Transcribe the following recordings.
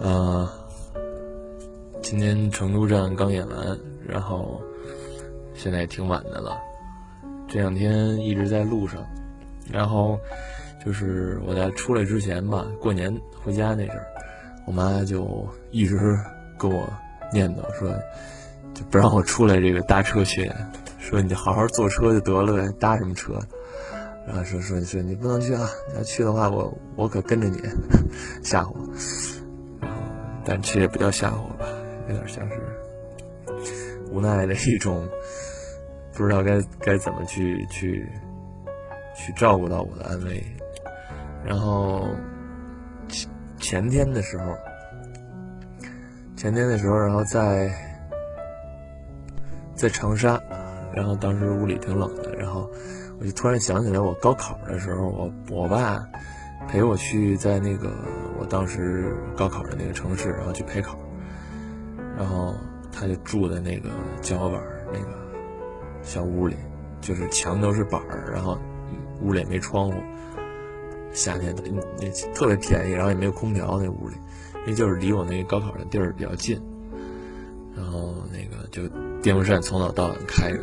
呃，今天成都站刚演完，然后现在也挺晚的了。这两天一直在路上，然后就是我在出来之前吧，过年回家那阵儿，我妈就一直跟我念叨说，就不让我出来这个搭车去，说你好好坐车就得了呗，搭什么车？然后说说说你不能去啊，你要去的话，我我可跟着你，吓唬我。但其实也不叫吓唬吧，有点像是无奈的一种，不知道该该怎么去去去照顾到我的安危。然后前前天的时候，前天的时候，然后在在长沙，然后当时屋里挺冷的，然后我就突然想起来，我高考的时候，我我爸。陪我去在那个我当时高考的那个城市，然后去陪考，然后他就住在那个胶板那个小屋里，就是墙都是板儿，然后屋里也没窗户，夏天那特别便宜，然后也没有空调那屋里，因为就是离我那个高考的地儿比较近，然后那个就电风扇从早到晚开着，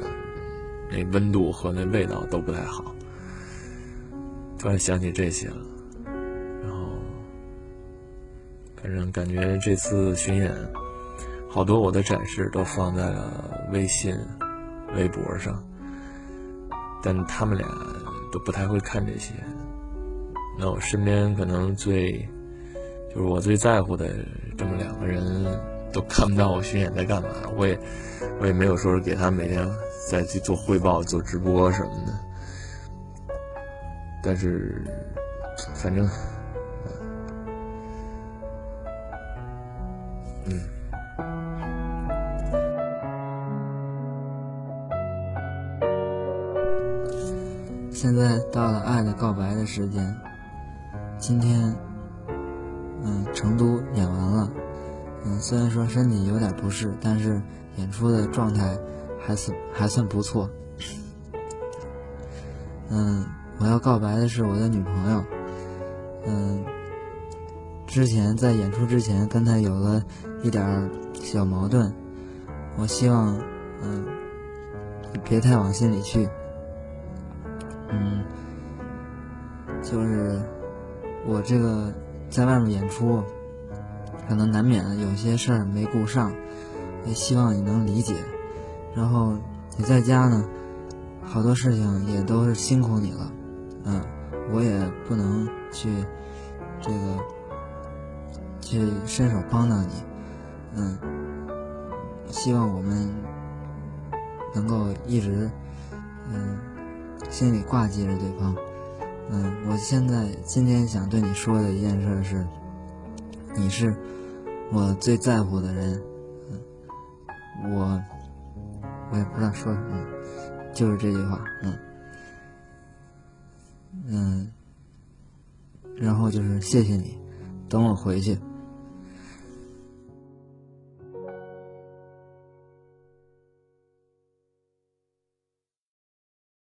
那温度和那味道都不太好，突然想起这些了。反正感觉这次巡演，好多我的展示都放在了微信、微博上，但他们俩都不太会看这些。那我身边可能最，就是我最在乎的这么两个人，都看不到我巡演在干嘛。我也，我也没有说是给他每天再去做汇报、做直播什么的。但是，反正。现在到了爱的告白的时间。今天，嗯，成都演完了。嗯，虽然说身体有点不适，但是演出的状态还算还算不错。嗯，我要告白的是我的女朋友。嗯，之前在演出之前跟他有了。一点小矛盾，我希望，嗯，别太往心里去。嗯，就是我这个在外面演出，可能难免有些事儿没顾上，也希望你能理解。然后你在家呢，好多事情也都是辛苦你了，嗯，我也不能去这个去伸手帮到你。嗯，希望我们能够一直嗯心里挂记着对方。嗯，我现在今天想对你说的一件事是，你是我最在乎的人。嗯，我我也不知道说什么，就是这句话。嗯嗯，然后就是谢谢你，等我回去。